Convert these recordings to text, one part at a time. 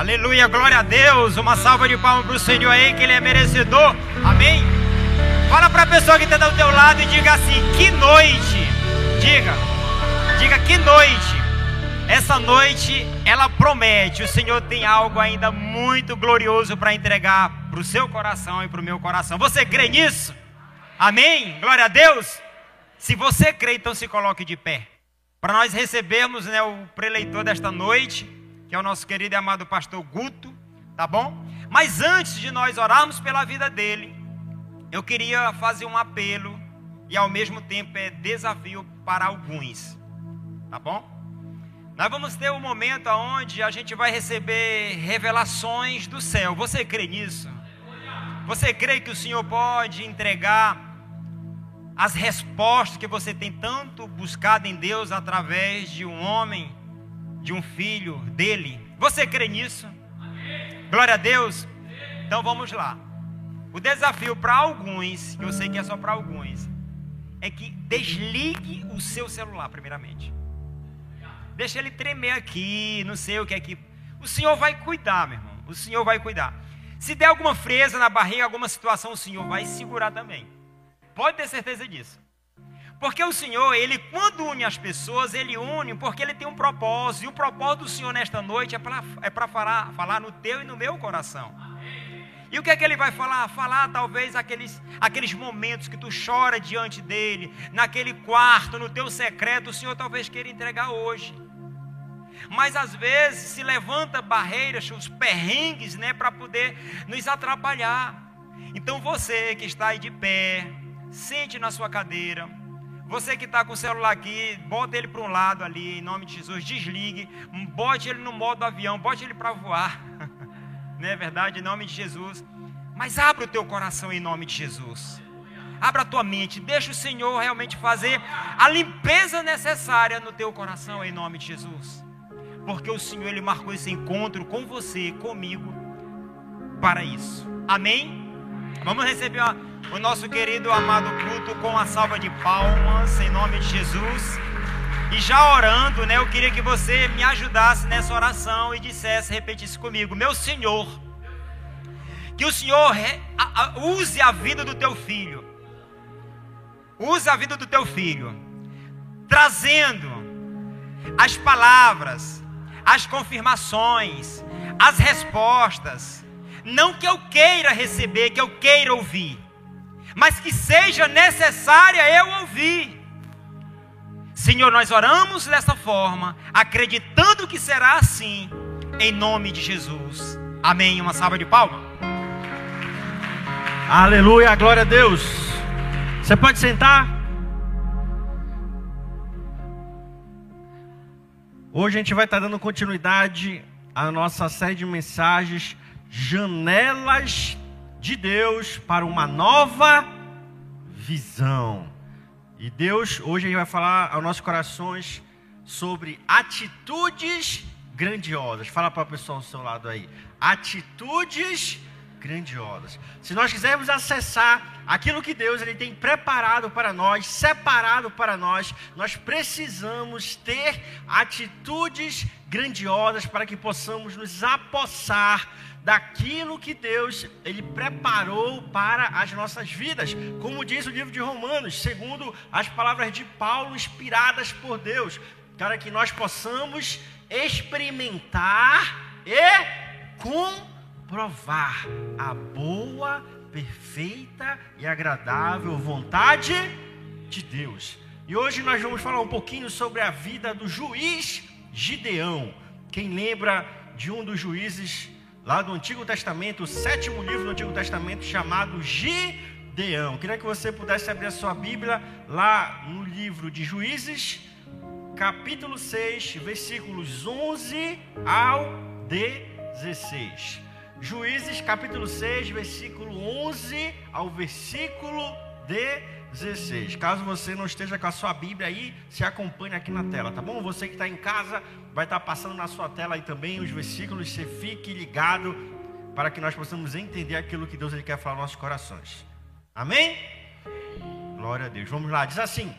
Aleluia, glória a Deus. Uma salva de palmas para o Senhor aí, que Ele é merecedor. Amém. Fala para a pessoa que está do teu lado e diga assim: que noite. Diga, diga que noite. Essa noite ela promete. O Senhor tem algo ainda muito glorioso para entregar para o seu coração e para o meu coração. Você crê nisso? Amém? Glória a Deus. Se você crê, então se coloque de pé. Para nós recebermos né, o preleitor desta noite, que é o nosso querido e amado pastor Guto, tá bom? Mas antes de nós orarmos pela vida dele, eu queria fazer um apelo e ao mesmo tempo é desafio para alguns, tá bom? Nós vamos ter um momento onde a gente vai receber revelações do céu. Você crê nisso? Você crê que o Senhor pode entregar as respostas que você tem tanto buscado em Deus através de um homem, de um filho dele. Você crê nisso? Amém. Glória a Deus. Então vamos lá. O desafio para alguns, que eu sei que é só para alguns, é que desligue o seu celular, primeiramente. Deixa ele tremer aqui, não sei o que é que. O Senhor vai cuidar, meu irmão. O Senhor vai cuidar. Se der alguma fresa na barriga, alguma situação, o Senhor vai segurar também. Pode ter certeza disso. Porque o Senhor, Ele quando une as pessoas, Ele une porque Ele tem um propósito. E o propósito do Senhor nesta noite é para é falar, falar no teu e no meu coração. E o que é que Ele vai falar? Falar talvez aqueles, aqueles momentos que tu chora diante dEle, naquele quarto, no teu secreto, o Senhor talvez queira entregar hoje. Mas às vezes se levanta barreiras, os perrengues, né, para poder nos atrapalhar. Então você que está aí de pé, Sente na sua cadeira. Você que está com o celular aqui, bota ele para um lado ali, em nome de Jesus. Desligue, bote ele no modo avião, bote ele para voar. Não é verdade? Em nome de Jesus. Mas abra o teu coração em nome de Jesus. Abra a tua mente, deixa o Senhor realmente fazer a limpeza necessária no teu coração em nome de Jesus. Porque o Senhor ele marcou esse encontro com você, comigo, para isso. Amém? Vamos receber uma o nosso querido amado culto com a salva de palmas, em nome de Jesus. E já orando, né, eu queria que você me ajudasse nessa oração e dissesse, repetisse comigo: Meu Senhor, que o Senhor use a vida do teu filho, use a vida do teu filho, trazendo as palavras, as confirmações, as respostas, não que eu queira receber, que eu queira ouvir mas que seja necessária eu ouvir. Senhor, nós oramos dessa forma, acreditando que será assim, em nome de Jesus. Amém. Uma salva de palmas. Aleluia, glória a Deus. Você pode sentar? Hoje a gente vai estar dando continuidade à nossa série de mensagens Janelas de Deus para uma nova visão. E Deus hoje vai falar aos nossos corações sobre atitudes grandiosas. Fala para o pessoal ao seu lado aí. Atitudes grandiosas. Se nós quisermos acessar aquilo que Deus ele tem preparado para nós, separado para nós, nós precisamos ter atitudes grandiosas para que possamos nos apossar daquilo que Deus ele preparou para as nossas vidas, como diz o livro de Romanos, segundo as palavras de Paulo inspiradas por Deus, para que nós possamos experimentar e comprovar a boa, perfeita e agradável vontade de Deus. E hoje nós vamos falar um pouquinho sobre a vida do juiz Gideão. Quem lembra de um dos juízes lá do Antigo Testamento, o sétimo livro do Antigo Testamento, chamado Gideão. Queria que você pudesse abrir a sua Bíblia lá no livro de Juízes, capítulo 6, versículos 11 ao 16. Juízes, capítulo 6, versículo 11 ao versículo 16. 16. Caso você não esteja com a sua Bíblia aí, se acompanhe aqui na tela, tá bom? Você que está em casa, vai estar tá passando na sua tela aí também os versículos. Você fique ligado para que nós possamos entender aquilo que Deus ele quer falar nos nossos corações. Amém? Glória a Deus. Vamos lá, diz assim: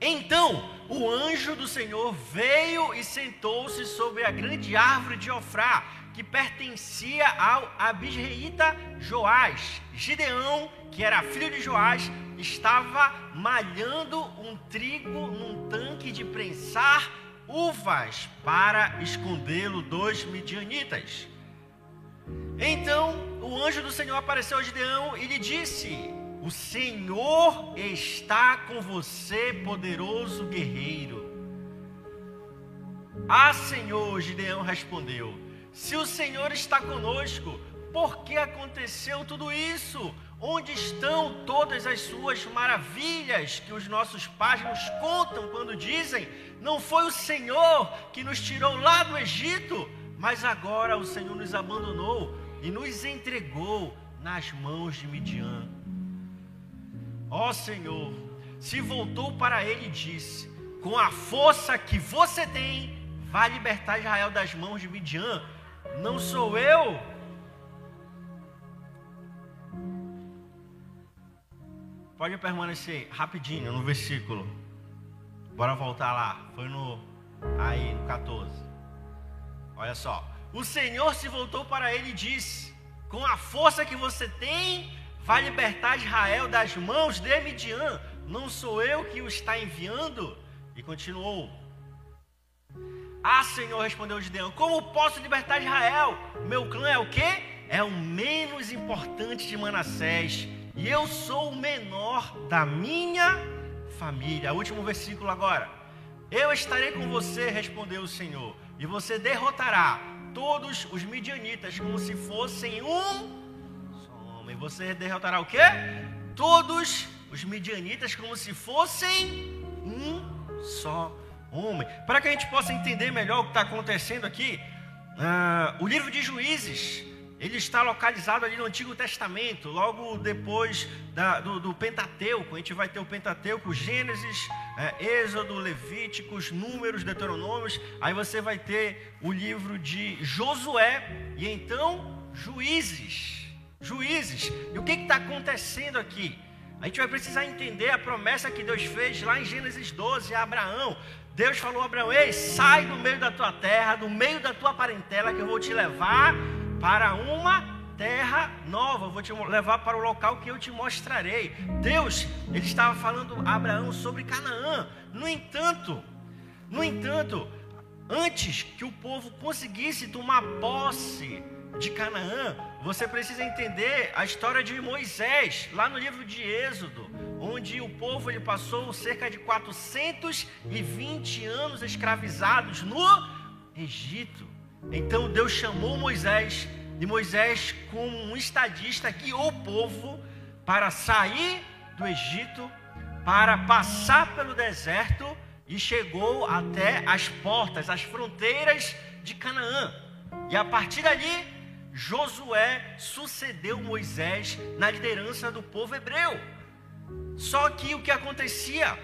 Então o anjo do Senhor veio e sentou-se sobre a grande árvore de Ofrá, que pertencia ao abisreíta Joás. Gideão, que era filho de Joás, estava malhando um trigo num tanque de prensar uvas para escondê-lo dos midianitas. Então o anjo do Senhor apareceu a Gideão e lhe disse: O Senhor está com você, poderoso guerreiro. Ah, Senhor, Gideão respondeu: Se o Senhor está conosco, por que aconteceu tudo isso? Onde estão todas as suas maravilhas que os nossos pais nos contam quando dizem: Não foi o Senhor que nos tirou lá do Egito, mas agora o Senhor nos abandonou e nos entregou nas mãos de Midian. Ó Senhor, se voltou para ele e disse: Com a força que você tem, vai libertar Israel das mãos de Midian. Não sou eu Pode permanecer rapidinho no versículo. Bora voltar lá. Foi no aí no 14. Olha só. O Senhor se voltou para ele e disse: Com a força que você tem, vai libertar Israel das mãos de Midian. Não sou eu que o está enviando? E continuou. Ah, Senhor, respondeu Gideão: Como posso libertar Israel? Meu clã é o quê? É o menos importante de Manassés e eu sou o menor da minha família. Último versículo agora. Eu estarei com você, respondeu o Senhor, e você derrotará todos os midianitas como se fossem um só homem. Você derrotará o quê? Todos os midianitas como se fossem um só homem. Para que a gente possa entender melhor o que está acontecendo aqui, uh, o livro de Juízes ele está localizado ali no Antigo Testamento, logo depois da, do, do, Pentateuco. A gente vai ter o Pentateuco, Gênesis, é, Êxodo, Levíticos, Números, Deuteronômios. Aí você vai ter o livro de Josué e então Juízes. Juízes. E o que está acontecendo aqui? A gente vai precisar entender a promessa que Deus fez lá em Gênesis 12 a Abraão. Deus falou a Abraão: Ei, sai do meio da tua terra, do meio da tua parentela, que eu vou te levar para uma terra nova. Eu vou te levar para o local que eu te mostrarei. Deus, ele estava falando a Abraão sobre Canaã. No entanto, no entanto, antes que o povo conseguisse tomar posse de Canaã, você precisa entender a história de Moisés, lá no livro de Êxodo, onde o povo ele passou cerca de 420 anos escravizados no Egito. Então Deus chamou Moisés, e Moisés, como um estadista, guiou o povo para sair do Egito, para passar pelo deserto e chegou até as portas, as fronteiras de Canaã. E a partir dali, Josué sucedeu Moisés na liderança do povo hebreu. Só que o que acontecia?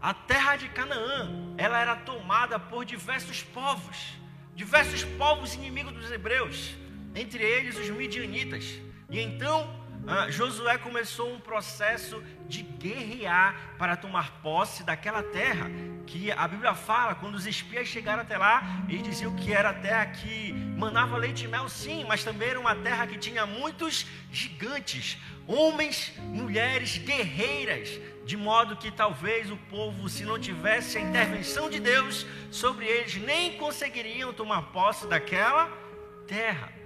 A terra de Canaã, ela era tomada por diversos povos diversos povos inimigos dos hebreus, entre eles os midianitas. E então ah, Josué começou um processo de guerrear para tomar posse daquela terra que a Bíblia fala, quando os espias chegaram até lá, eles diziam que era a terra que manava leite e mel, sim, mas também era uma terra que tinha muitos gigantes, homens, mulheres, guerreiras, de modo que talvez o povo, se não tivesse a intervenção de Deus sobre eles, nem conseguiriam tomar posse daquela terra.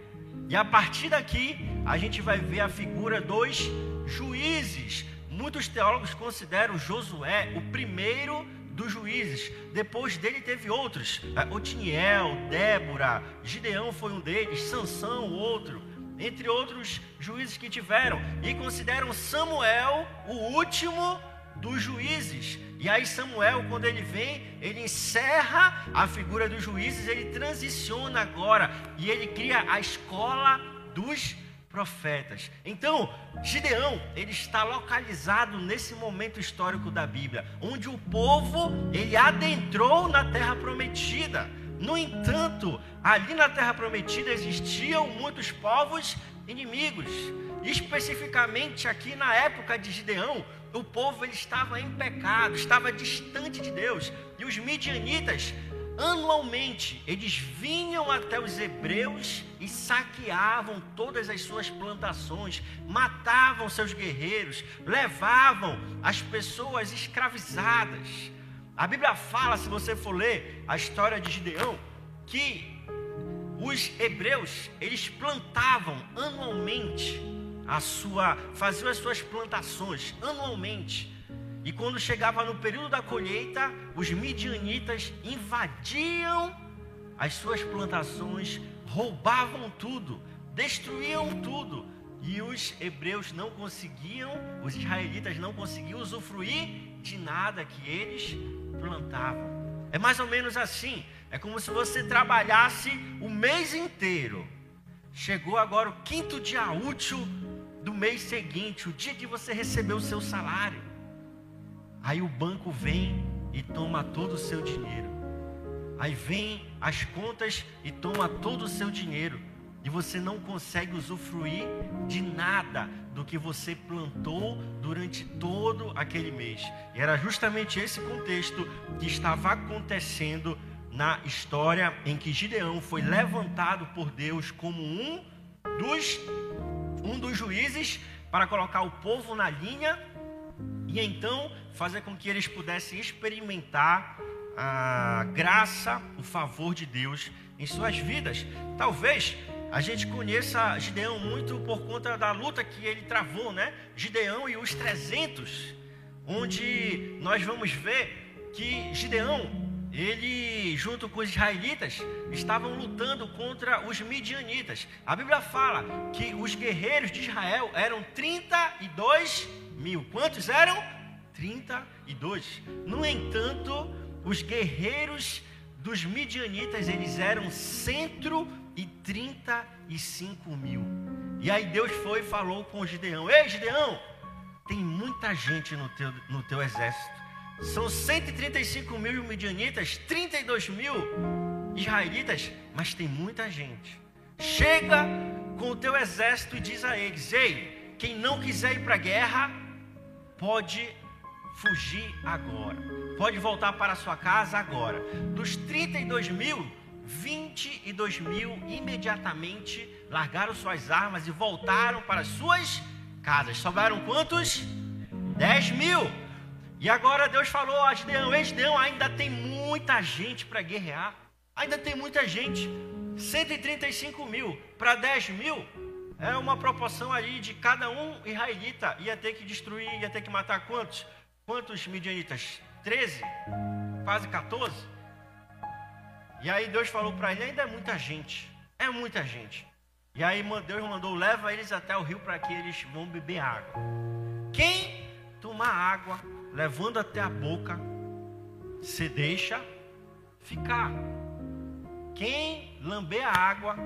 E a partir daqui, a gente vai ver a figura dos juízes. Muitos teólogos consideram Josué o primeiro dos juízes. Depois dele teve outros: é, Otiniel, Débora, Gideão foi um deles, Sansão, outro entre outros juízes que tiveram, e consideram Samuel o último dos juízes. E aí Samuel, quando ele vem, ele encerra a figura dos juízes, ele transiciona agora e ele cria a escola dos profetas. Então, Gideão, ele está localizado nesse momento histórico da Bíblia, onde o povo ele adentrou na terra prometida. No entanto, ali na terra prometida existiam muitos povos inimigos. Especificamente aqui na época de Gideão, o povo ele estava em pecado, estava distante de Deus. E os midianitas, anualmente, eles vinham até os hebreus e saqueavam todas as suas plantações, matavam seus guerreiros, levavam as pessoas escravizadas. A Bíblia fala, se você for ler a história de Gideão, que os hebreus, eles plantavam anualmente a sua, faziam as suas plantações anualmente. E quando chegava no período da colheita, os midianitas invadiam as suas plantações, roubavam tudo, destruíam tudo. E os hebreus não conseguiam, os israelitas não conseguiam usufruir de nada que eles plantavam. É mais ou menos assim. É como se você trabalhasse o mês inteiro. Chegou agora o quinto dia útil do mês seguinte, o dia que você recebeu o seu salário. Aí o banco vem e toma todo o seu dinheiro. Aí vem as contas e toma todo o seu dinheiro. E você não consegue usufruir de nada do que você plantou durante todo aquele mês. E era justamente esse contexto que estava acontecendo na história em que Gideão foi levantado por Deus como um dos um dos juízes para colocar o povo na linha e então fazer com que eles pudessem experimentar a graça, o favor de Deus em suas vidas. Talvez a gente conheça Gideão muito por conta da luta que ele travou, né? Gideão e os 300, onde nós vamos ver que Gideão ele, junto com os israelitas, estavam lutando contra os midianitas. A Bíblia fala que os guerreiros de Israel eram 32 mil. Quantos eram? 32. No entanto, os guerreiros dos midianitas, eles eram 135 mil. E aí Deus foi e falou com Gideão: Ei, Gideão, tem muita gente no teu, no teu exército. São 135 mil midianitas, 32 mil israelitas, mas tem muita gente. Chega com o teu exército e diz a eles: Ei, quem não quiser ir para a guerra, pode fugir agora. Pode voltar para sua casa agora. Dos 32 mil, 22 mil imediatamente largaram suas armas e voltaram para as suas casas. Sobraram quantos? 10 mil. E agora Deus falou a Gideão, Gideão, ainda tem muita gente para guerrear. Ainda tem muita gente. 135 mil para 10 mil é uma proporção ali de cada um israelita ia ter que destruir, ia ter que matar quantos? Quantos midianitas? 13? Quase 14? E aí Deus falou para ele, ainda é muita gente. É muita gente. E aí Deus mandou, leva eles até o rio para que eles vão beber água. Quem tomar água levando até a boca, se deixa ficar. Quem lamber a água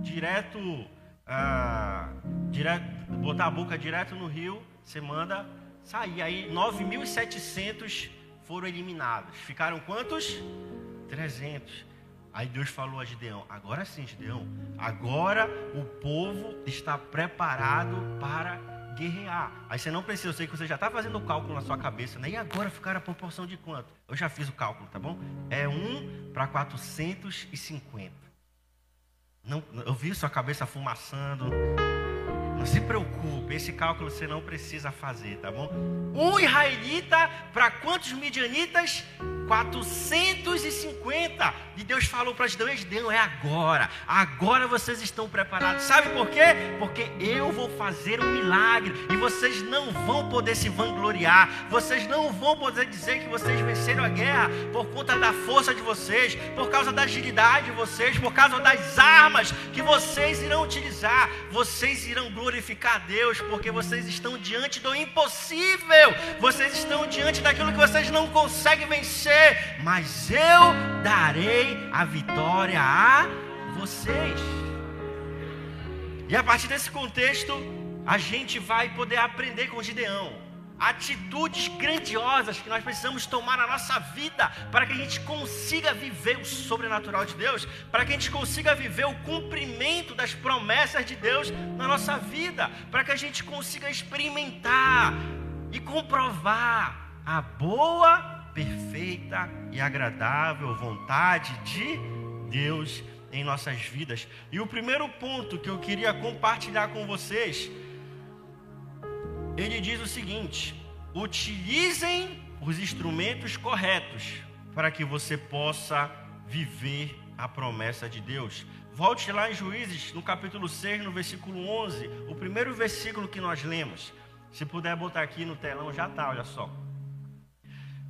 direto, ah, direto, botar a boca direto no rio, você manda sair. Aí 9.700 foram eliminados. Ficaram quantos? 300. Aí Deus falou a Gideão: agora sim, Gideão, agora o povo está preparado para guerrear. Aí você não precisa, eu sei que você já está fazendo o cálculo na sua cabeça, né? E agora ficar a proporção de quanto? Eu já fiz o cálculo, tá bom? É 1 para 450. Não, eu vi sua cabeça fumaçando. Não se preocupe, esse cálculo você não precisa fazer, tá bom? Um israelita para quantos midianitas? 450. E Deus falou para Gideão: Gideão, é agora. Agora vocês estão preparados. Sabe por quê? Porque eu vou fazer um milagre. E vocês não vão poder se vangloriar. Vocês não vão poder dizer que vocês venceram a guerra por conta da força de vocês, por causa da agilidade de vocês, por causa das armas que vocês irão utilizar. Vocês irão glorificar a Deus, porque vocês estão diante do impossível. Vocês estão diante daquilo que vocês não conseguem vencer mas eu darei a vitória a vocês. E a partir desse contexto, a gente vai poder aprender com Gideão atitudes grandiosas que nós precisamos tomar na nossa vida para que a gente consiga viver o sobrenatural de Deus, para que a gente consiga viver o cumprimento das promessas de Deus na nossa vida, para que a gente consiga experimentar e comprovar a boa, perfeita e agradável vontade de Deus em nossas vidas. E o primeiro ponto que eu queria compartilhar com vocês, ele diz o seguinte: utilizem os instrumentos corretos para que você possa viver a promessa de Deus. Volte lá em Juízes, no capítulo 6, no versículo 11, o primeiro versículo que nós lemos. Se puder botar aqui no telão, já está, olha só.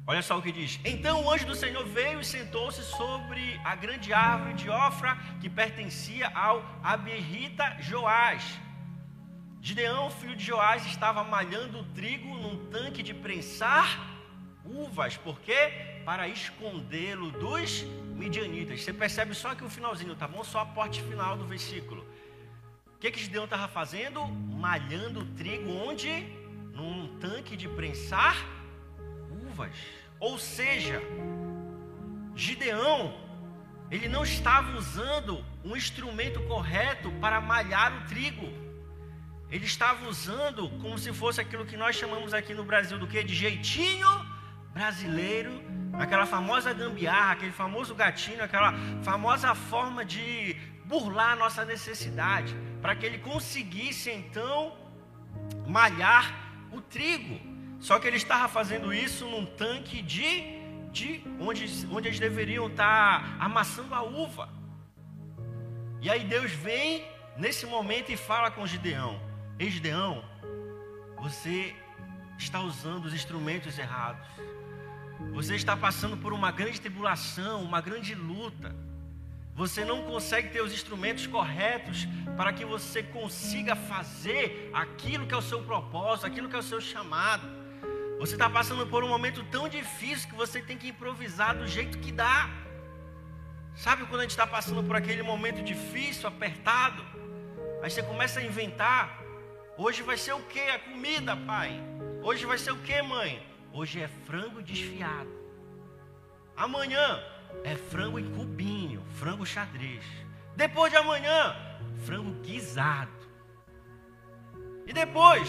Olha só o que diz: Então o anjo do Senhor veio e sentou-se sobre a grande árvore de Ofra que pertencia ao Abirrita Joás. Gideão, filho de Joás, estava malhando trigo num tanque de prensar uvas, porque para escondê-lo dos midianitas. Você percebe só que o finalzinho, tá bom? Só a parte final do versículo. O que que Gideão estava fazendo? Malhando o trigo onde? Num tanque de prensar uvas. Ou seja, Gideão, ele não estava usando um instrumento correto para malhar o trigo. Ele estava usando como se fosse aquilo que nós chamamos aqui no Brasil do que? De jeitinho brasileiro, aquela famosa gambiarra, aquele famoso gatinho, aquela famosa forma de burlar a nossa necessidade, para que ele conseguisse então malhar o trigo. Só que ele estava fazendo isso num tanque de, de onde, onde eles deveriam estar amassando a uva. E aí Deus vem nesse momento e fala com Gideão: Ei Gideão, você está usando os instrumentos errados. Você está passando por uma grande tribulação, uma grande luta. Você não consegue ter os instrumentos corretos para que você consiga fazer aquilo que é o seu propósito, aquilo que é o seu chamado. Você está passando por um momento tão difícil que você tem que improvisar do jeito que dá. Sabe quando a gente está passando por aquele momento difícil, apertado? Aí você começa a inventar. Hoje vai ser o que? A comida, pai. Hoje vai ser o que, mãe? Hoje é frango desfiado. Amanhã é frango em cubinho, frango xadrez. Depois de amanhã, frango guisado. E depois?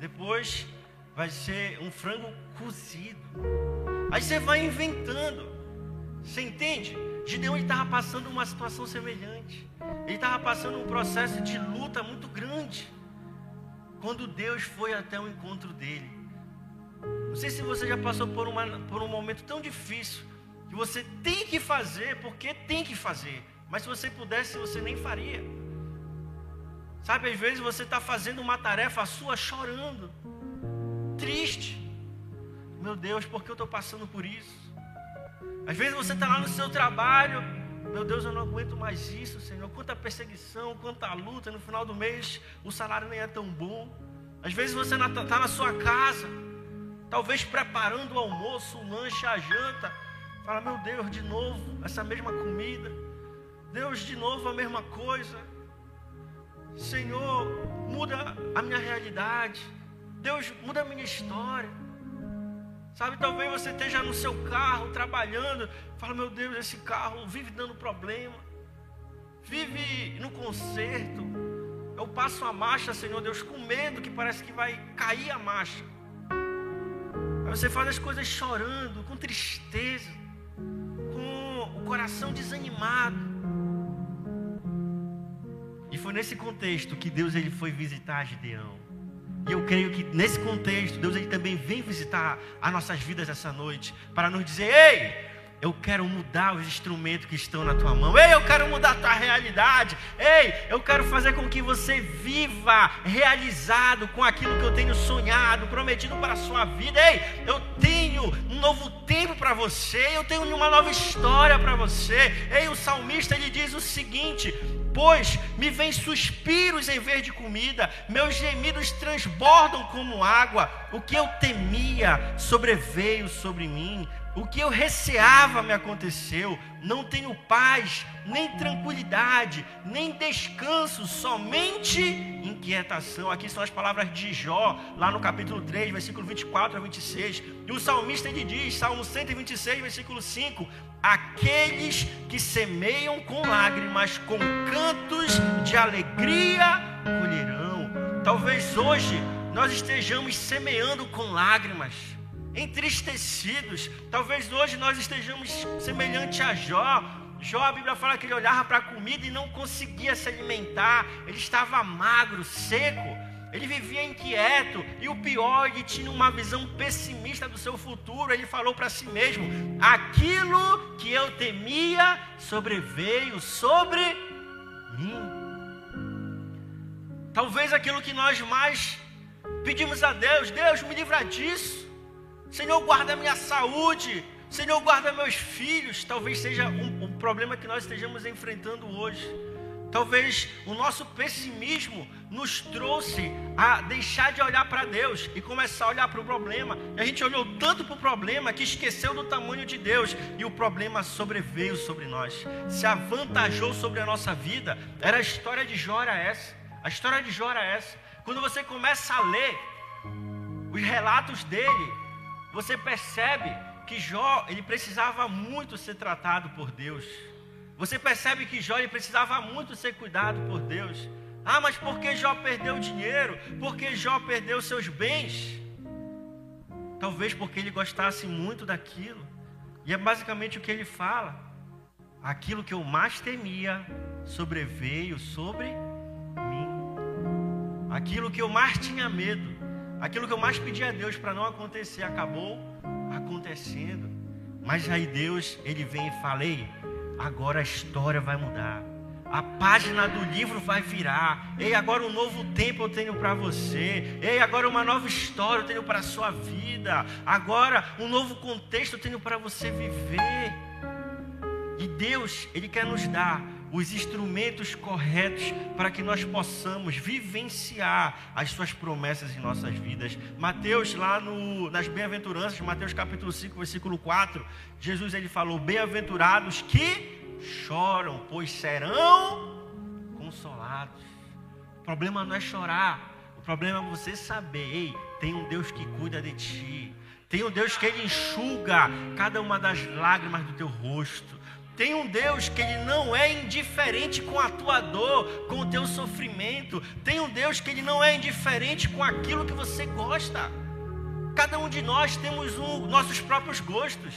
Depois vai ser um frango cozido. Aí você vai inventando. Você entende? Gideão estava passando uma situação semelhante. Ele estava passando um processo de luta muito grande. Quando Deus foi até o encontro dele. Não sei se você já passou por, uma, por um momento tão difícil que você tem que fazer porque tem que fazer. Mas se você pudesse, você nem faria. Sabe, às vezes você está fazendo uma tarefa sua chorando triste. Meu Deus, por que eu estou passando por isso? Às vezes você está lá no seu trabalho, meu Deus, eu não aguento mais isso, Senhor. Quanta perseguição, quanta luta, no final do mês o salário nem é tão bom. Às vezes você está na sua casa, talvez preparando o almoço, o lanche, a janta. Fala, meu Deus, de novo, essa mesma comida. Deus, de novo a mesma coisa. Senhor, muda a minha realidade. Deus muda a minha história. Sabe, talvez você esteja no seu carro trabalhando, fala, meu Deus, esse carro vive dando problema, vive no conserto. Eu passo a marcha, Senhor Deus, com medo que parece que vai cair a marcha. Aí você faz as coisas chorando, com tristeza, com o coração desanimado. E foi nesse contexto que Deus ele foi visitar Gideão. E eu creio que nesse contexto, Deus ele também vem visitar as nossas vidas essa noite para nos dizer: ei, eu quero mudar os instrumentos que estão na tua mão. Ei, eu quero mudar a tua realidade. Ei, eu quero fazer com que você viva realizado com aquilo que eu tenho sonhado, prometido para a sua vida. Ei, eu tenho um novo tempo para você. Eu tenho uma nova história para você. Ei, o salmista ele diz o seguinte: Pois me vêm suspiros em vez de comida, meus gemidos transbordam como água. O que eu temia sobreveio sobre mim, o que eu receava me aconteceu. Não tenho paz, nem tranquilidade, nem descanso, somente inquietação. Aqui são as palavras de Jó, lá no capítulo 3, versículo 24 a 26. E o salmista ele diz, Salmo 126, versículo 5: Aqueles que semeiam com lágrimas, com cantos de alegria colherão. Talvez hoje nós estejamos semeando com lágrimas, entristecidos. Talvez hoje nós estejamos semelhante a Jó. Jó, a Bíblia fala que ele olhava para a comida e não conseguia se alimentar. Ele estava magro, seco. Ele vivia inquieto e o pior, ele tinha uma visão pessimista do seu futuro. Ele falou para si mesmo: aquilo que eu temia sobreveio sobre mim. Talvez aquilo que nós mais pedimos a Deus: Deus, me livra disso. Senhor, guarda minha saúde. Senhor, guarda meus filhos. Talvez seja um, um problema que nós estejamos enfrentando hoje. Talvez o nosso pessimismo nos trouxe a deixar de olhar para Deus e começar a olhar para o problema. E a gente olhou tanto para o problema que esqueceu do tamanho de Deus e o problema sobreveio sobre nós, se avantajou sobre a nossa vida. Era a história de Jó era essa. A história de Jó era essa. Quando você começa a ler os relatos dele, você percebe que Jó ele precisava muito ser tratado por Deus. Você percebe que Jó ele precisava muito ser cuidado por Deus. Ah, mas por que Jó perdeu dinheiro? Por que Jó perdeu seus bens? Talvez porque ele gostasse muito daquilo. E é basicamente o que ele fala. Aquilo que eu mais temia sobreveio sobre. Aquilo que eu mais tinha medo, aquilo que eu mais pedia a Deus para não acontecer, acabou acontecendo. Mas aí Deus, ele vem e fala: Ei, agora a história vai mudar. A página do livro vai virar. Ei, agora um novo tempo eu tenho para você. Ei, agora uma nova história eu tenho para a sua vida. Agora um novo contexto eu tenho para você viver. E Deus, Ele quer nos dar os instrumentos corretos para que nós possamos vivenciar as suas promessas em nossas vidas. Mateus, lá no, nas bem-aventuranças, Mateus capítulo 5, versículo 4, Jesus ele falou: Bem-aventurados que choram, pois serão consolados. O problema não é chorar, o problema é você saber, ei, tem um Deus que cuida de ti. Tem um Deus que ele enxuga cada uma das lágrimas do teu rosto. Tem um Deus que ele não é indiferente com a tua dor, com o teu sofrimento. Tem um Deus que ele não é indiferente com aquilo que você gosta. Cada um de nós temos um, nossos próprios gostos.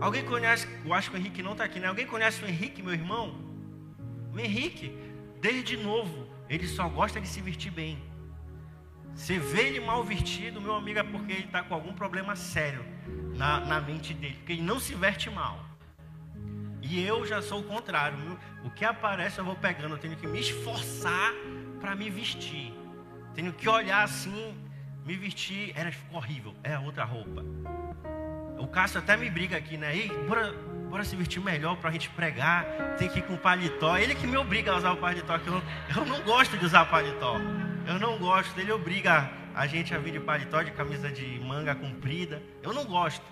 Alguém conhece, eu acho que o Henrique não está aqui, né? Alguém conhece o Henrique, meu irmão? O Henrique, desde novo, ele só gosta de se vestir bem. Você vê ele mal vestido, meu amigo, é porque ele está com algum problema sério na, na mente dele, porque ele não se veste mal. E eu já sou o contrário. O que aparece eu vou pegando, eu tenho que me esforçar para me vestir. Tenho que olhar assim, me vestir, era horrível, é outra roupa. O Cássio até me briga aqui, né? Ei, bora, bora se vestir melhor para a gente pregar. Tem que ir com paletó. Ele que me obriga a usar o paletó, que eu, eu não gosto de usar paletó. Eu não gosto. Ele obriga a gente a vir de paletó, de camisa de manga comprida. Eu não gosto.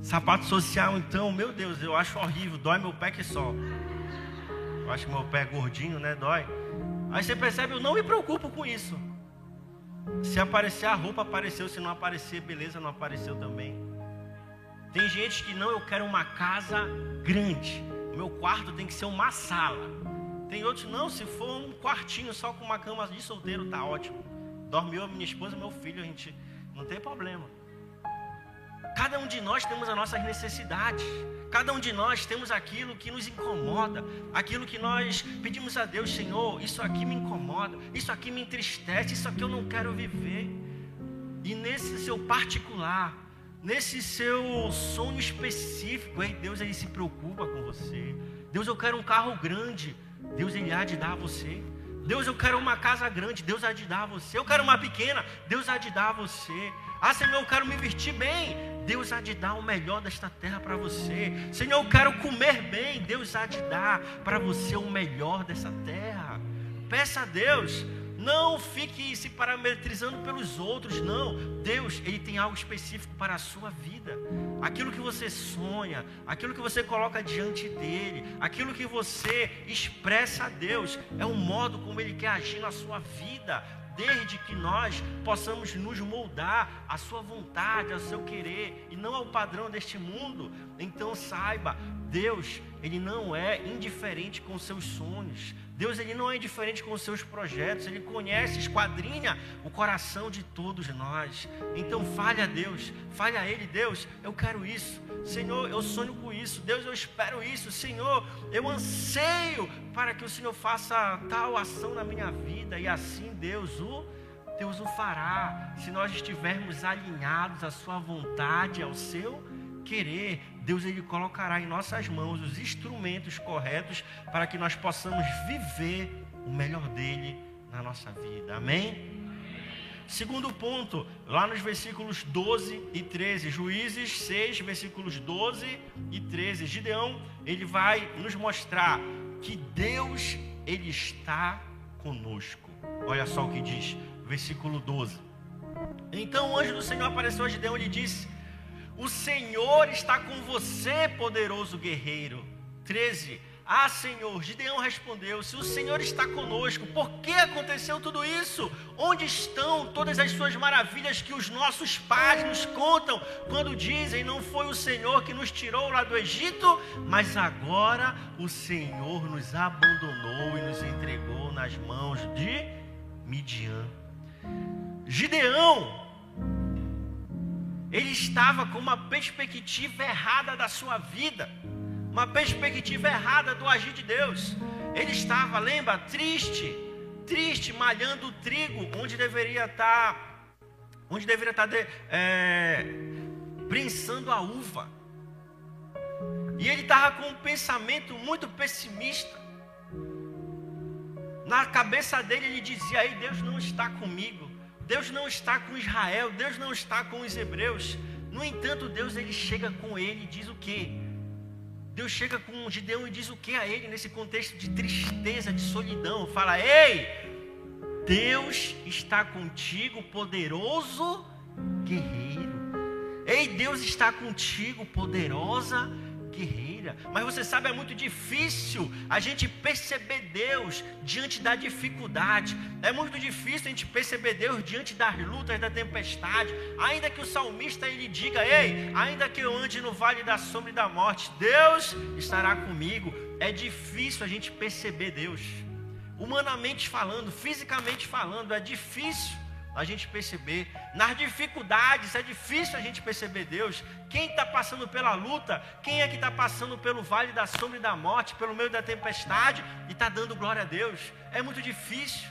Sapato social, então, meu Deus, eu acho horrível. Dói meu pé que só. Eu acho meu pé gordinho, né? Dói. Aí você percebe, eu não me preocupo com isso. Se aparecer a roupa, apareceu. Se não aparecer, beleza, não apareceu também. Tem gente que não, eu quero uma casa grande. Meu quarto tem que ser uma sala. Tem outros, não, se for um quartinho só com uma cama de solteiro, tá ótimo. Dorme eu, minha esposa, meu filho, a gente não tem problema. Cada um de nós temos as nossas necessidades. Cada um de nós temos aquilo que nos incomoda, aquilo que nós pedimos a Deus, Senhor, isso aqui me incomoda, isso aqui me entristece, isso aqui eu não quero viver. E nesse seu particular, nesse seu sonho específico, aí Deus ele se preocupa com você. Deus, eu quero um carro grande. Deus ele há de dar a você. Deus, eu quero uma casa grande, Deus há de dar a você. Eu quero uma pequena, Deus há de dar a você. Ah, Senhor, eu quero me vestir bem. Deus há de dar o melhor desta terra para você. Senhor, eu quero comer bem. Deus há de dar para você o melhor dessa terra. Peça a Deus. Não fique se parametrizando pelos outros, não. Deus, Ele tem algo específico para a sua vida. Aquilo que você sonha, aquilo que você coloca diante dele, aquilo que você expressa a Deus, é o modo como Ele quer agir na sua vida desde que nós possamos nos moldar à sua vontade, ao seu querer e não ao padrão deste mundo. Então saiba, Deus, ele não é indiferente com seus sonhos. Deus ele não é indiferente com seus projetos, ele conhece, esquadrinha o coração de todos nós. Então fale a Deus, fale a ele, Deus, eu quero isso. Senhor, eu sonho com isso. Deus, eu espero isso. Senhor, eu anseio para que o Senhor faça tal ação na minha vida e assim Deus o Deus o fará, se nós estivermos alinhados à sua vontade, ao seu querer, Deus ele colocará em nossas mãos os instrumentos corretos para que nós possamos viver o melhor dele na nossa vida. Amém? Segundo ponto, lá nos versículos 12 e 13, Juízes 6, versículos 12 e 13, Gideão, ele vai nos mostrar que Deus ele está conosco. Olha só o que diz, versículo 12. Então o anjo do Senhor apareceu a Gideão e disse: o Senhor está com você, poderoso guerreiro. 13. Ah, Senhor, Gideão respondeu: Se o Senhor está conosco, por que aconteceu tudo isso? Onde estão todas as suas maravilhas que os nossos pais nos contam quando dizem: Não foi o Senhor que nos tirou lá do Egito, mas agora o Senhor nos abandonou e nos entregou nas mãos de Midian. Gideão ele estava com uma perspectiva errada da sua vida, uma perspectiva errada do agir de Deus. Ele estava, lembra, triste, triste, malhando o trigo, onde deveria estar, onde deveria estar de, é, prensando a uva. E ele estava com um pensamento muito pessimista. Na cabeça dele ele dizia: aí Deus não está comigo. Deus não está com Israel, Deus não está com os hebreus. No entanto, Deus ele chega com ele e diz o quê? Deus chega com Gideão e diz o que a ele nesse contexto de tristeza, de solidão? Fala: "Ei, Deus está contigo, poderoso guerreiro. Ei, Deus está contigo, poderosa guerreira. Mas você sabe, é muito difícil a gente perceber Deus diante da dificuldade. É muito difícil a gente perceber Deus diante das lutas, da tempestade. Ainda que o salmista ele diga: Ei, ainda que eu ande no vale da sombra e da morte, Deus estará comigo. É difícil a gente perceber Deus. Humanamente falando, fisicamente falando, é difícil a gente perceber. Nas dificuldades é difícil a gente perceber Deus. Quem está passando pela luta, quem é que está passando pelo vale da sombra e da morte, pelo meio da tempestade e está dando glória a Deus? É muito difícil.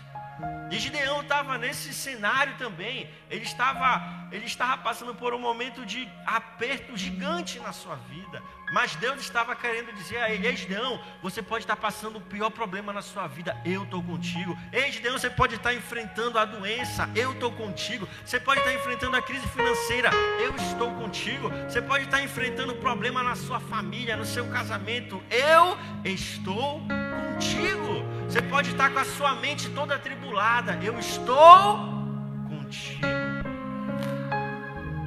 E Gideão estava nesse cenário também. Ele estava, ele estava passando por um momento de aperto gigante na sua vida. Mas Deus estava querendo dizer a ele: Ei, Gideão, você pode estar passando o pior problema na sua vida, eu estou contigo. Ei, Gideão, você pode estar enfrentando a doença, eu estou contigo. Você pode estar enfrentando a crise financeira, eu estou contigo. Você pode estar enfrentando problema na sua família, no seu casamento, eu estou contigo. Você pode estar com a sua mente toda atribulada, eu estou contigo.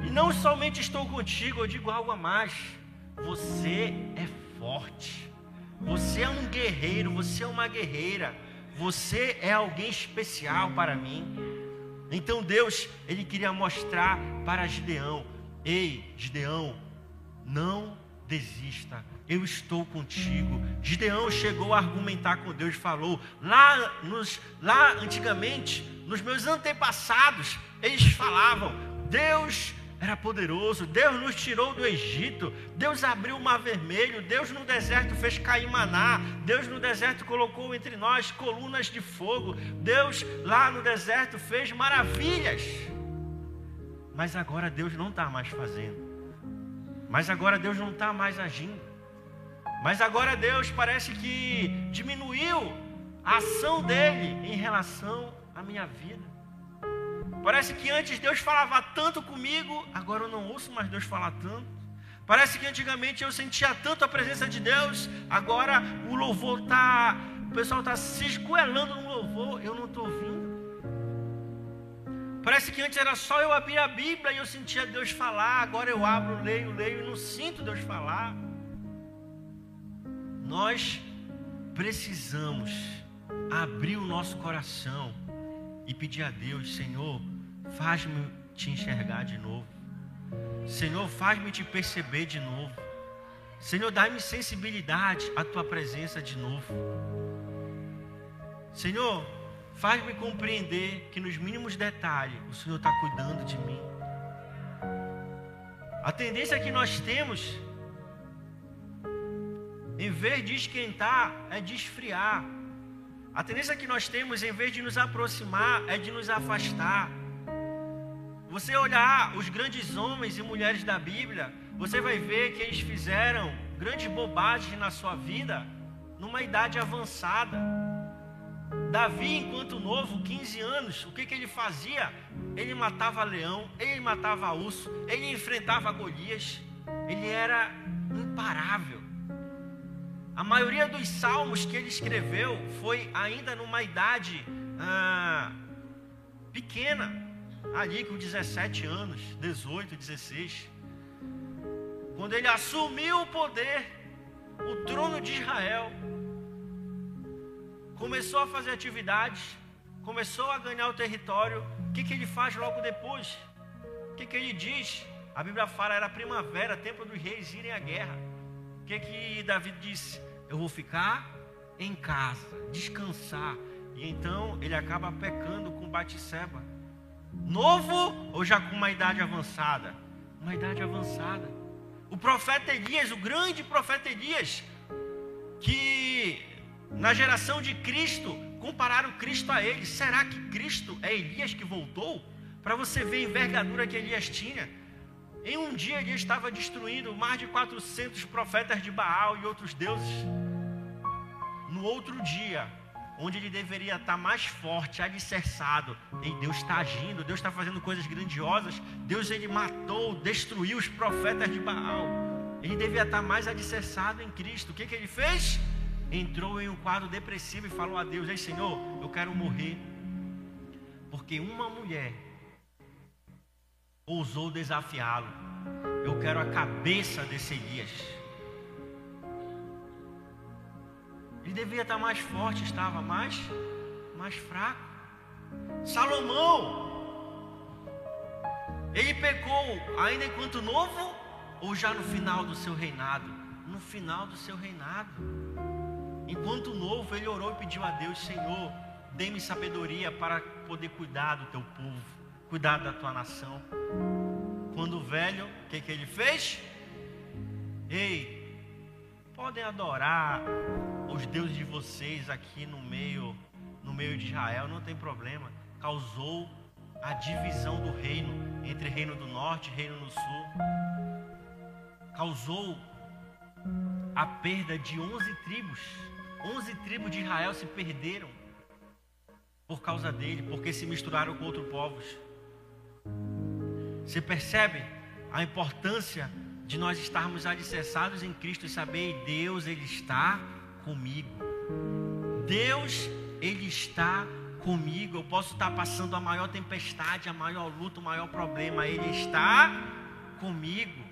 E não somente estou contigo, eu digo algo a mais. Você é forte. Você é um guerreiro, você é uma guerreira. Você é alguém especial para mim. Então Deus, ele queria mostrar para Gideão: "Ei, Gideão, não desista. Eu estou contigo." Gideão chegou a argumentar com Deus, falou: "Lá nos lá antigamente, nos meus antepassados, eles falavam: Deus era poderoso. Deus nos tirou do Egito. Deus abriu o mar vermelho. Deus no deserto fez cair maná. Deus no deserto colocou entre nós colunas de fogo. Deus lá no deserto fez maravilhas. Mas agora Deus não está mais fazendo. Mas agora Deus não está mais agindo. Mas agora Deus parece que diminuiu a ação dele em relação à minha vida. Parece que antes Deus falava tanto comigo, agora eu não ouço mais Deus falar tanto. Parece que antigamente eu sentia tanto a presença de Deus, agora o louvor está, o pessoal está se esgoelando no louvor, eu não estou ouvindo. Parece que antes era só eu abrir a Bíblia e eu sentia Deus falar, agora eu abro, leio, leio e não sinto Deus falar. Nós precisamos abrir o nosso coração e pedir a Deus, Senhor, Faz-me te enxergar de novo. Senhor, faz-me te perceber de novo. Senhor, dá-me sensibilidade à tua presença de novo. Senhor, faz-me compreender que nos mínimos detalhes o Senhor está cuidando de mim. A tendência que nós temos, em vez de esquentar, é de esfriar. A tendência que nós temos, em vez de nos aproximar, é de nos afastar. Você olhar os grandes homens e mulheres da Bíblia, você vai ver que eles fizeram grandes bobagens na sua vida numa idade avançada. Davi, enquanto novo, 15 anos, o que, que ele fazia? Ele matava leão, ele matava urso, ele enfrentava Golias, ele era imparável. A maioria dos salmos que ele escreveu foi ainda numa idade ah, pequena, ali com 17 anos, 18, 16. Quando ele assumiu o poder, o trono de Israel, começou a fazer atividades, começou a ganhar o território. O que, que ele faz logo depois? O que, que ele diz? A Bíblia fala, era primavera, tempo dos reis irem à guerra. O que, que Davi disse? Eu vou ficar em casa, descansar. E então ele acaba pecando com Batseba. Novo ou já com uma idade avançada? Uma idade avançada. O profeta Elias, o grande profeta Elias, que na geração de Cristo compararam Cristo a ele. Será que Cristo é Elias que voltou? Para você ver a envergadura que Elias tinha. Em um dia ele estava destruindo mais de 400 profetas de Baal e outros deuses. No outro dia, onde ele deveria estar mais forte, alicerçado, e Deus está agindo, Deus está fazendo coisas grandiosas. Deus ele matou, destruiu os profetas de Baal. Ele devia estar mais alicerçado em Cristo. O que, que ele fez? Entrou em um quadro depressivo e falou a Deus: Ei Senhor, eu quero morrer. Porque uma mulher ousou desafiá-lo. Eu quero a cabeça desse Elias. Ele devia estar mais forte, estava mais, mais fraco. Salomão, ele pecou ainda enquanto novo ou já no final do seu reinado? No final do seu reinado. Enquanto novo, ele orou e pediu a Deus: Senhor, dê-me sabedoria para poder cuidar do teu povo, cuidar da tua nação. Quando velho, o que, que ele fez? Ei, podem adorar os deuses de vocês aqui no meio, no meio de Israel, não tem problema. Causou a divisão do reino entre reino do norte e reino do sul. Causou a perda de 11 tribos. 11 tribos de Israel se perderam por causa dele, porque se misturaram com outros povos. Você percebe a importância de nós estarmos alicerçados em Cristo e saber, Deus, Ele está comigo. Deus, Ele está comigo. Eu posso estar passando a maior tempestade, a maior luta, o maior problema. Ele está comigo.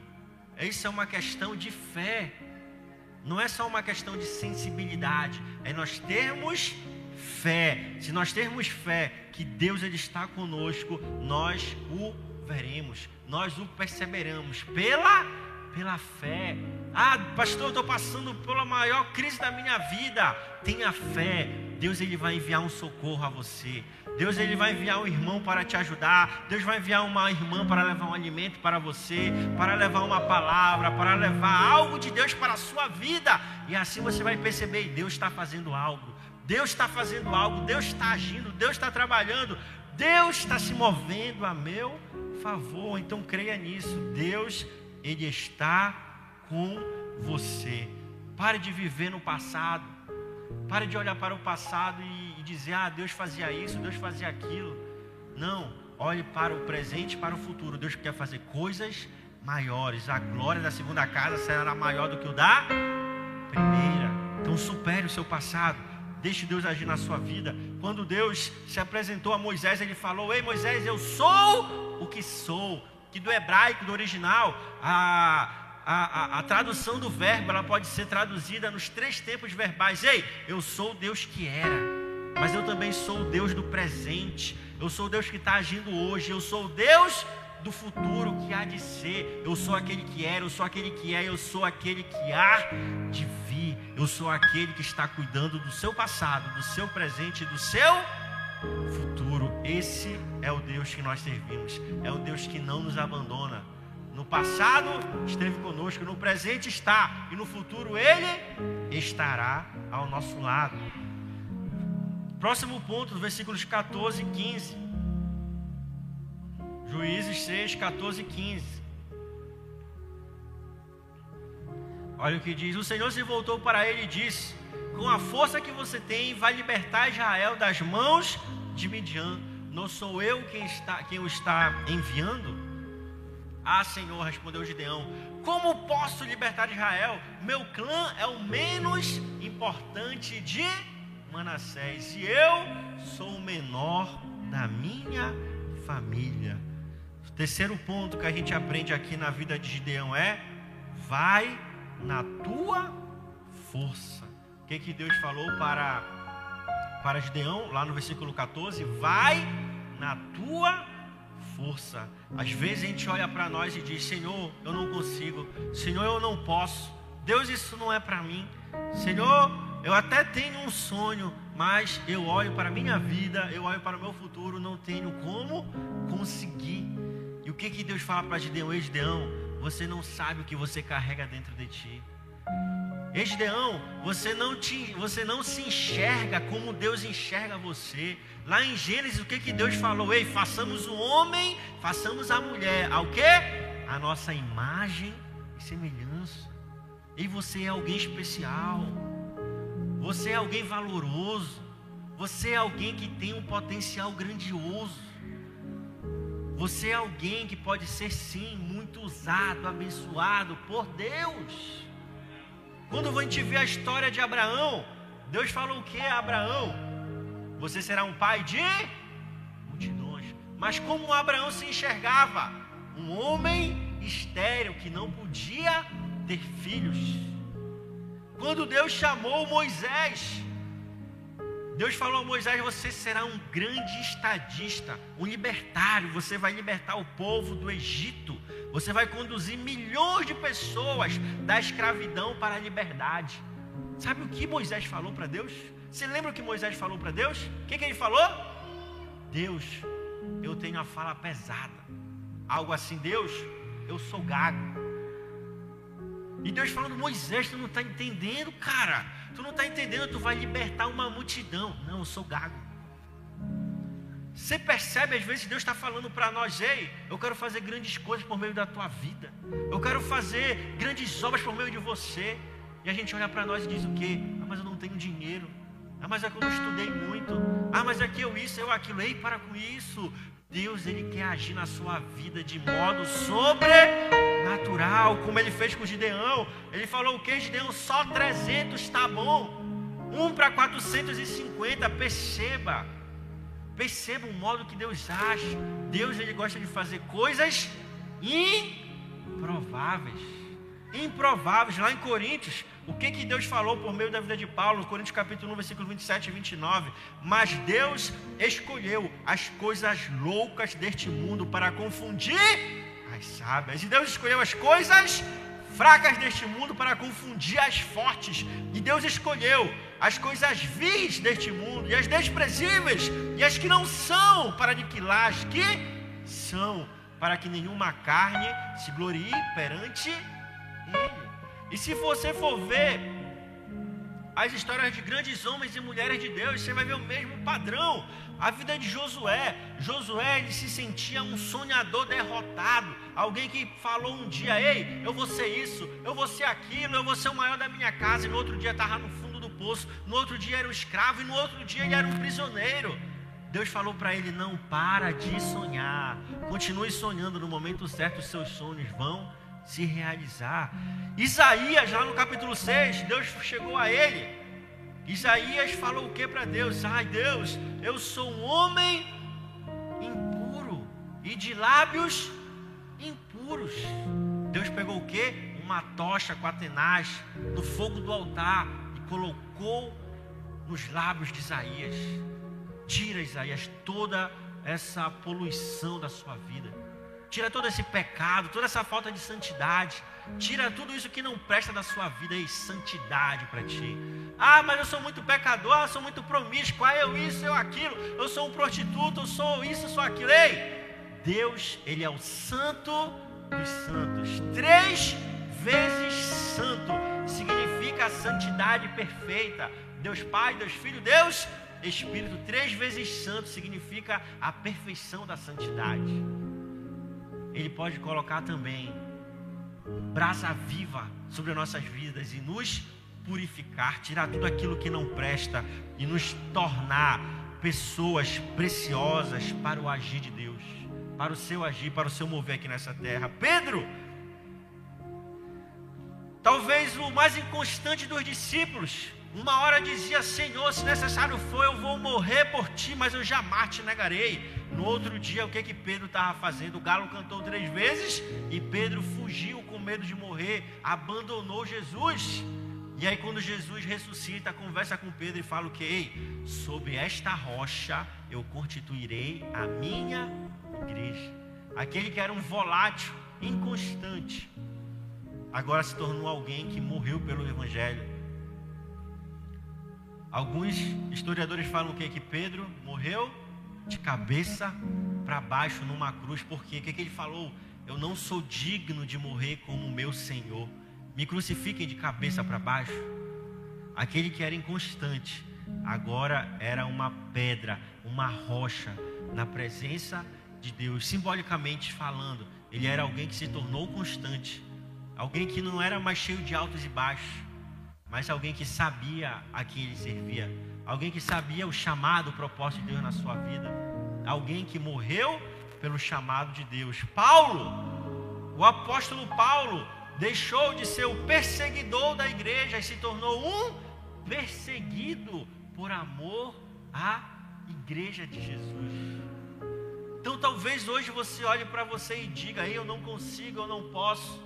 Isso é uma questão de fé. Não é só uma questão de sensibilidade. É nós termos fé. Se nós termos fé que Deus ele está conosco, nós o veremos, nós o perceberemos pela pela fé. Ah, pastor, eu estou passando pela maior crise da minha vida. Tenha fé. Deus ele vai enviar um socorro a você. Deus ele vai enviar um irmão para te ajudar. Deus vai enviar uma irmã para levar um alimento para você, para levar uma palavra, para levar algo de Deus para a sua vida. E assim você vai perceber, Deus está fazendo algo. Deus está fazendo algo, Deus está agindo, Deus está trabalhando, Deus está se movendo a meu favor. Então creia nisso. Deus ele está com você. Pare de viver no passado. Pare de olhar para o passado e, e dizer: ah, Deus fazia isso, Deus fazia aquilo. Não. Olhe para o presente e para o futuro. Deus quer fazer coisas maiores. A glória da segunda casa será maior do que o da primeira. Então supere o seu passado. Deixe Deus agir na sua vida. Quando Deus se apresentou a Moisés, ele falou: Ei Moisés, eu sou o que sou que do hebraico, do original, a, a, a, a, tradução do verbo ela pode ser traduzida nos três tempos verbais. Ei, eu sou o Deus que era, mas eu também sou o Deus do presente. Eu sou o Deus que está agindo hoje. Eu sou o Deus do futuro que há de ser. Eu sou aquele que era, eu sou aquele que é, eu sou aquele que há de vir. Eu sou aquele que está cuidando do seu passado, do seu presente e do seu futuro. Esse é o Deus que nós servimos. É o Deus que não nos abandona. No passado esteve conosco, no presente está e no futuro ele estará ao nosso lado. Próximo ponto, versículos 14 e 15. Juízes 6, 14 e 15. Olha o que diz: O Senhor se voltou para ele e disse: Com a força que você tem, vai libertar Israel das mãos de Midian. Não sou eu quem, está, quem o está enviando? Ah, Senhor, respondeu Gideão: Como posso libertar Israel? Meu clã é o menos importante de Manassés e eu sou o menor da minha família. O terceiro ponto que a gente aprende aqui na vida de Gideão é: vai na tua força. O que, que Deus falou para, para Gideão, lá no versículo 14? Vai na tua força. Às vezes a gente olha para nós e diz: Senhor, eu não consigo. Senhor, eu não posso. Deus, isso não é para mim. Senhor, eu até tenho um sonho, mas eu olho para a minha vida, eu olho para o meu futuro, não tenho como conseguir. O que, que Deus fala para Gideão? Ei, Gideão, você não sabe o que você carrega dentro de ti. Esdeão, você não, te, você não se enxerga como Deus enxerga você. Lá em Gênesis, o que, que Deus falou? Ei, façamos o homem, façamos a mulher. Ao que? A nossa imagem e semelhança. E você é alguém especial. Você é alguém valoroso. Você é alguém que tem um potencial grandioso. Você é alguém que pode ser sim muito usado, abençoado por Deus. Quando a gente vê a história de Abraão, Deus falou o que a Abraão? Você será um pai de multidões. Mas como Abraão se enxergava? Um homem estéril que não podia ter filhos. Quando Deus chamou Moisés, Deus falou a Moisés: Você será um grande estadista, um libertário. Você vai libertar o povo do Egito. Você vai conduzir milhões de pessoas da escravidão para a liberdade. Sabe o que Moisés falou para Deus? Você lembra o que Moisés falou para Deus? O que, que ele falou? Deus, eu tenho a fala pesada. Algo assim, Deus, eu sou gago. E Deus falando, Moisés, tu não está entendendo, cara. Tu não está entendendo, tu vai libertar uma multidão. Não, eu sou gago. Você percebe, às vezes, Deus está falando para nós: ei, eu quero fazer grandes coisas por meio da tua vida, eu quero fazer grandes obras por meio de você. E a gente olha para nós e diz o quê? Ah, mas eu não tenho dinheiro. Ah, mas é que eu não estudei muito. Ah, mas é que eu isso, eu aquilo. Ei, para com isso. Deus, Ele quer agir na sua vida de modo sobrenatural, como Ele fez com Gideão. Ele falou o que, Gideão? Só 300 está bom. Um para 450, perceba. Perceba o modo que Deus age. Deus ele gosta de fazer coisas improváveis. Improváveis. Lá em Coríntios, o que, que Deus falou por meio da vida de Paulo? Coríntios capítulo 1, versículo 27 e 29. Mas Deus escolheu as coisas loucas deste mundo para confundir as sábias. E Deus escolheu as coisas fracas deste mundo para confundir as fortes. E Deus escolheu as coisas vis deste mundo, e as desprezíveis, e as que não são, para aniquilar as que são, para que nenhuma carne se glorie perante Ele. E se você for ver as histórias de grandes homens e mulheres de Deus, você vai ver o mesmo padrão. A vida de Josué, Josué ele se sentia um sonhador derrotado, alguém que falou um dia: Ei, eu vou ser isso, eu vou ser aquilo, eu vou ser o maior da minha casa, e no outro dia estava no fundo do poço, no outro dia era um escravo, e no outro dia ele era um prisioneiro. Deus falou para ele: Não para de sonhar, continue sonhando, no momento certo os seus sonhos vão se realizar. Isaías, lá no capítulo 6, Deus chegou a ele Isaías falou o que para Deus? Ai, Deus, eu sou um homem impuro e de lábios impuros. Deus pegou o que? Uma tocha com a no fogo do altar e colocou nos lábios de Isaías. Tira, Isaías, toda essa poluição da sua vida. Tira todo esse pecado, toda essa falta de santidade. Tira tudo isso que não presta da sua vida e santidade para ti. Ah, mas eu sou muito pecador, eu sou muito promíscuo, ah, eu isso, eu aquilo, eu sou um prostituto, eu sou isso, eu sou aquilo. Ei, Deus, Ele é o santo dos santos. Três vezes santo significa a santidade perfeita. Deus Pai, Deus Filho, Deus Espírito. Três vezes santo significa a perfeição da santidade. Ele pode colocar também brasa viva sobre nossas vidas e nos purificar, tirar tudo aquilo que não presta e nos tornar pessoas preciosas para o agir de Deus, para o seu agir, para o seu mover aqui nessa terra. Pedro, talvez o mais inconstante dos discípulos, uma hora dizia: Senhor, se necessário for, eu vou morrer por ti, mas eu jamais te negarei. No outro dia, o que que Pedro estava fazendo? O galo cantou três vezes e Pedro fugiu com medo de morrer, abandonou Jesus. E aí, quando Jesus ressuscita, conversa com Pedro e fala o que? Ei, sob esta rocha eu constituirei a minha igreja. Aquele que era um volátil, inconstante, agora se tornou alguém que morreu pelo Evangelho Alguns historiadores falam o que? Que Pedro morreu de cabeça para baixo numa cruz. Por quê? O que, que ele falou? Eu não sou digno de morrer como meu Senhor. Me crucifiquem de cabeça para baixo. Aquele que era inconstante, agora era uma pedra, uma rocha, na presença de Deus. Simbolicamente falando, ele era alguém que se tornou constante. Alguém que não era mais cheio de altos e baixos mas alguém que sabia a quem ele servia, alguém que sabia o chamado, o propósito de Deus na sua vida, alguém que morreu pelo chamado de Deus. Paulo, o apóstolo Paulo, deixou de ser o perseguidor da igreja e se tornou um perseguido por amor à igreja de Jesus. Então talvez hoje você olhe para você e diga: eu não consigo, eu não posso.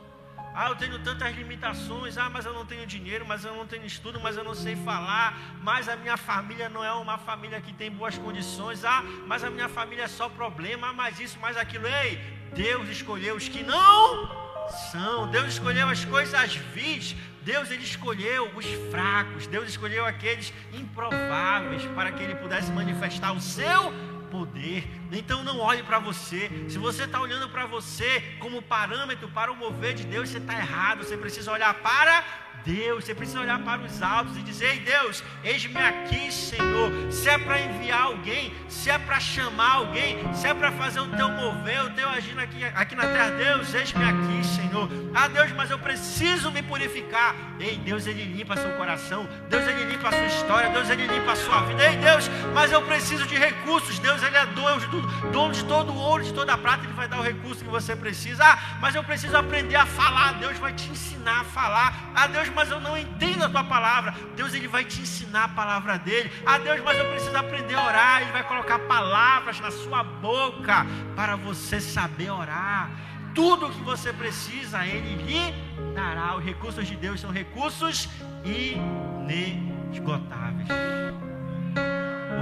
Ah, eu tenho tantas limitações. Ah, mas eu não tenho dinheiro, mas eu não tenho estudo, mas eu não sei falar. Mas a minha família não é uma família que tem boas condições. Ah, mas a minha família é só problema. Ah, mas isso, mais aquilo. Ei, Deus escolheu os que não são. Deus escolheu as coisas vis. Deus ele escolheu os fracos. Deus escolheu aqueles improváveis para que ele pudesse manifestar o seu poder. Então não olhe para você. Se você está olhando para você como parâmetro para o mover de Deus, você está errado. Você precisa olhar para Deus, você precisa olhar para os altos e dizer: Ei Deus, eis-me aqui, Senhor. Se é para enviar alguém, se é para chamar alguém, se é para fazer o teu mover, o teu agir aqui, aqui na terra, Deus, eis-me aqui, Senhor. Ah, Deus, mas eu preciso me purificar. Ei, Deus, Ele limpa seu coração. Deus, Ele limpa a sua história. Deus, Ele limpa a sua vida. Ei, Deus, mas eu preciso de recursos. Deus, Ele é dono de tudo, dono de todo o ouro, de toda a prata. Ele vai dar o recurso que você precisa. Ah, mas eu preciso aprender a falar. Deus vai te ensinar a falar. Ah, Deus, mas eu não entendo a tua palavra. Deus ele vai te ensinar a palavra dele. Ah, Deus, mas eu preciso aprender a orar. Ele vai colocar palavras na sua boca para você saber orar. Tudo o que você precisa, ele lhe dará. Os recursos de Deus são recursos inesgotáveis.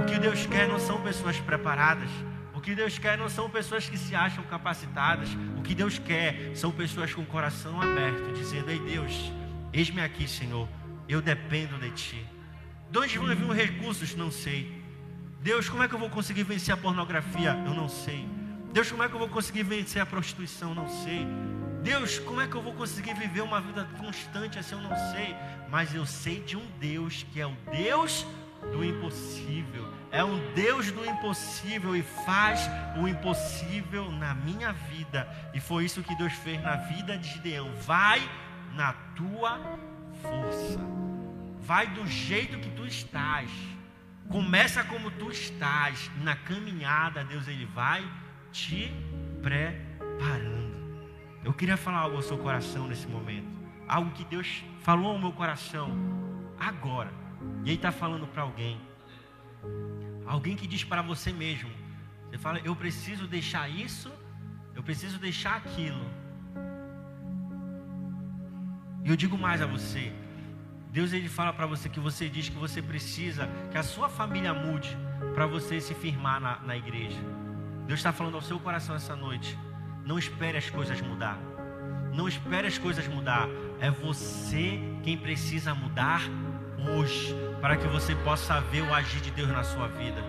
O que Deus quer não são pessoas preparadas. O que Deus quer não são pessoas que se acham capacitadas. O que Deus quer são pessoas com o coração aberto, dizendo: Ei Deus, Eis-me aqui, Senhor, eu dependo de Ti. De onde vão vir os recursos? Não sei. Deus, como é que eu vou conseguir vencer a pornografia? Eu não sei. Deus, como é que eu vou conseguir vencer a prostituição? Não sei. Deus, como é que eu vou conseguir viver uma vida constante assim? Eu não sei. Mas eu sei de um Deus que é o Deus do impossível. É um Deus do impossível e faz o impossível na minha vida. E foi isso que Deus fez na vida de Gideão. Vai na tua força. Vai do jeito que tu estás. Começa como tu estás. Na caminhada, Deus ele vai te preparando. Eu queria falar algo ao seu coração nesse momento. Algo que Deus falou ao meu coração agora. E Ele está falando para alguém. Alguém que diz para você mesmo. Você fala, eu preciso deixar isso, eu preciso deixar aquilo. E eu digo mais a você. Deus ele fala para você que você diz que você precisa que a sua família mude para você se firmar na, na igreja. Deus está falando ao seu coração essa noite. Não espere as coisas mudar. Não espere as coisas mudar. É você quem precisa mudar hoje, para que você possa ver o agir de Deus na sua vida.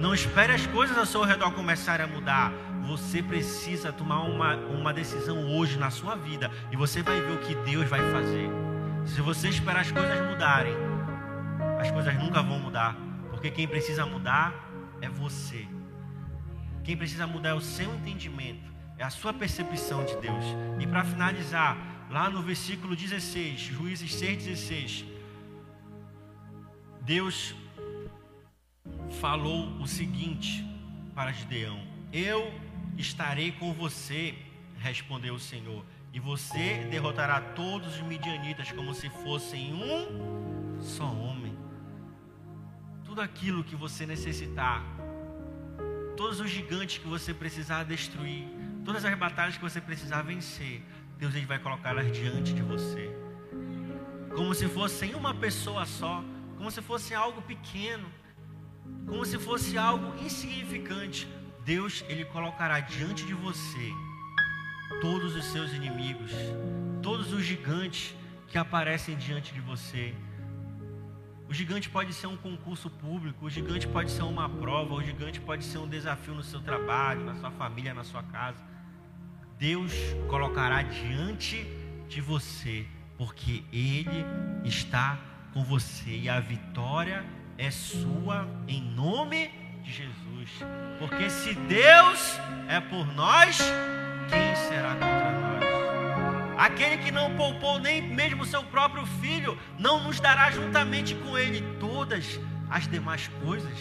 Não espere as coisas ao seu redor começarem a mudar. Você precisa tomar uma, uma decisão hoje na sua vida. E você vai ver o que Deus vai fazer. Se você esperar as coisas mudarem, as coisas nunca vão mudar. Porque quem precisa mudar é você. Quem precisa mudar é o seu entendimento, é a sua percepção de Deus. E para finalizar, lá no versículo 16, Juízes 6,16, Deus falou o seguinte para Gideão: Eu estarei com você, respondeu o Senhor, e você derrotará todos os midianitas como se fossem um só homem. Tudo aquilo que você necessitar, todos os gigantes que você precisar destruir, todas as batalhas que você precisar vencer, Deus ele vai colocá-las diante de você. Como se fossem uma pessoa só, como se fosse algo pequeno como se fosse algo insignificante, Deus ele colocará diante de você todos os seus inimigos, todos os gigantes que aparecem diante de você. O gigante pode ser um concurso público, o gigante pode ser uma prova, o gigante pode ser um desafio no seu trabalho, na sua família, na sua casa. Deus colocará diante de você, porque Ele está com você e a vitória é sua em nome Jesus. Porque se Deus é por nós, quem será contra nós? Aquele que não poupou nem mesmo seu próprio filho, não nos dará juntamente com ele todas as demais coisas.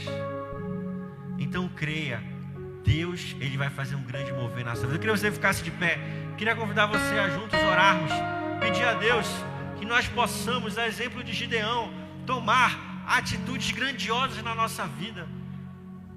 Então creia, Deus, ele vai fazer um grande mover na sua vida. Eu queria que você ficasse de pé. Queria convidar você a juntos orarmos, pedir a Deus que nós possamos, a exemplo de Gideão, tomar atitudes grandiosas na nossa vida.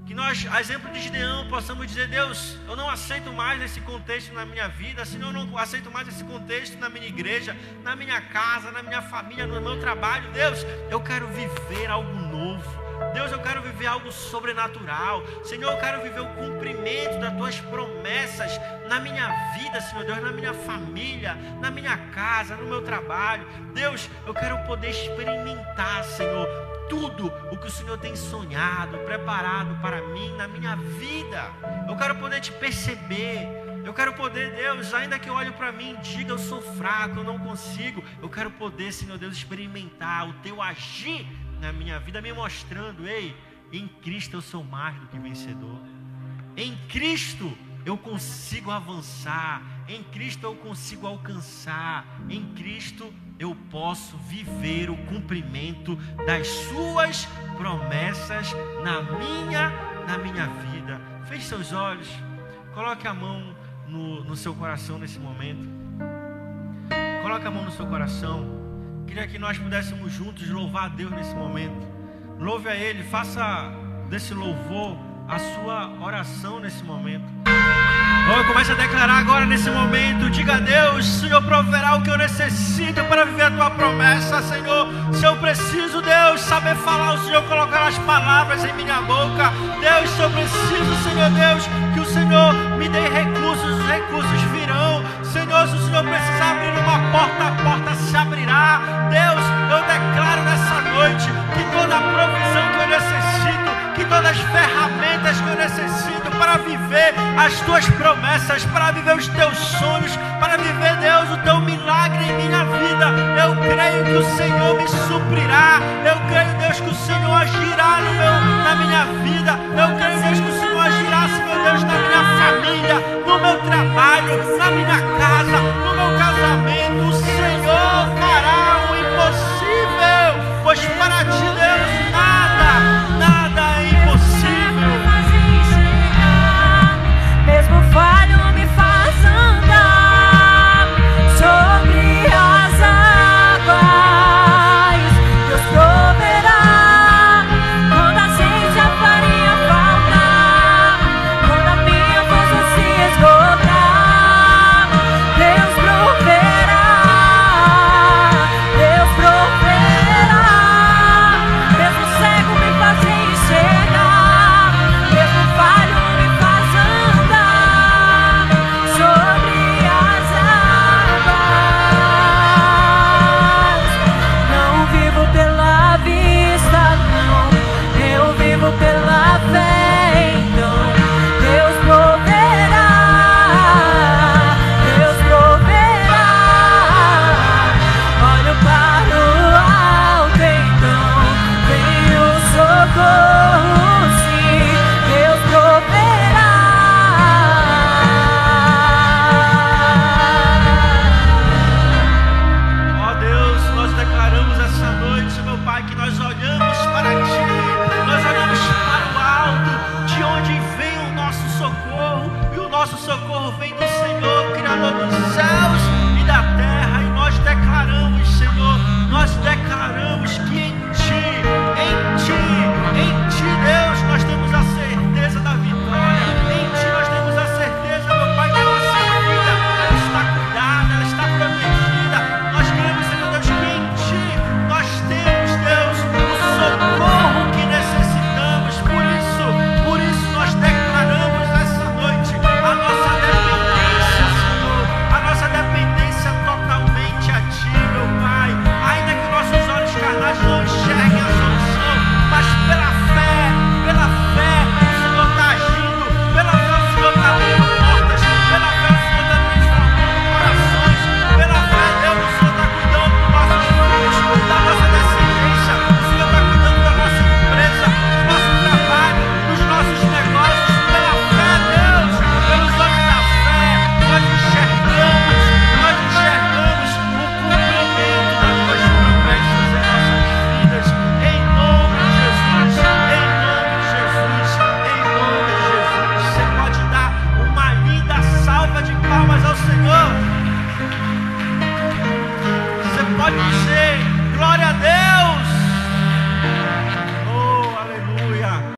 Que nós, a exemplo de Gideão, possamos dizer: Deus, eu não aceito mais esse contexto na minha vida, assim eu não aceito mais esse contexto na minha igreja, na minha casa, na minha família, no meu trabalho. Deus, eu quero viver algo novo. Deus, eu quero viver algo sobrenatural. Senhor, eu quero viver o cumprimento das tuas promessas na minha vida, Senhor Deus, na minha família, na minha casa, no meu trabalho. Deus, eu quero poder experimentar, Senhor, tudo o que o Senhor tem sonhado, preparado para mim na minha vida. Eu quero poder te perceber. Eu quero poder, Deus, ainda que olhe para mim e diga eu sou fraco, eu não consigo. Eu quero poder, Senhor Deus, experimentar o teu agir na minha vida, me mostrando, ei, em Cristo eu sou mais do que vencedor. Em Cristo eu consigo avançar. Em Cristo eu consigo alcançar. Em Cristo eu posso viver o cumprimento das suas promessas na minha, na minha vida. Feche seus olhos, coloque a mão no, no seu coração nesse momento. Coloque a mão no seu coração. Queria que nós pudéssemos juntos louvar a Deus nesse momento. Louve a Ele, faça desse louvor a sua oração nesse momento. Oh, comece a declarar agora nesse momento. Diga a Deus: Senhor, proverá o que eu necessito para viver a tua promessa, Senhor. Se eu preciso, Deus, saber falar, o Senhor colocar as palavras em minha boca. Deus, se eu preciso, Senhor Deus, que o Senhor me dê recursos, os recursos virão. Senhor, se o Senhor precisar abrir uma porta, a porta se abrirá. Deus, eu declaro nessa noite que toda a provisão que eu necessito, que todas as ferramentas para viver as tuas promessas, para viver os teus sonhos, para viver, Deus, o teu milagre em minha vida. Eu creio que o Senhor me suprirá. Eu creio, Deus, que o Senhor agirá no meu, na minha vida. Eu creio, Deus, que o Senhor agirá, Senhor Deus, na minha família, no meu trabalho, na minha casa, no meu casamento. O Senhor fará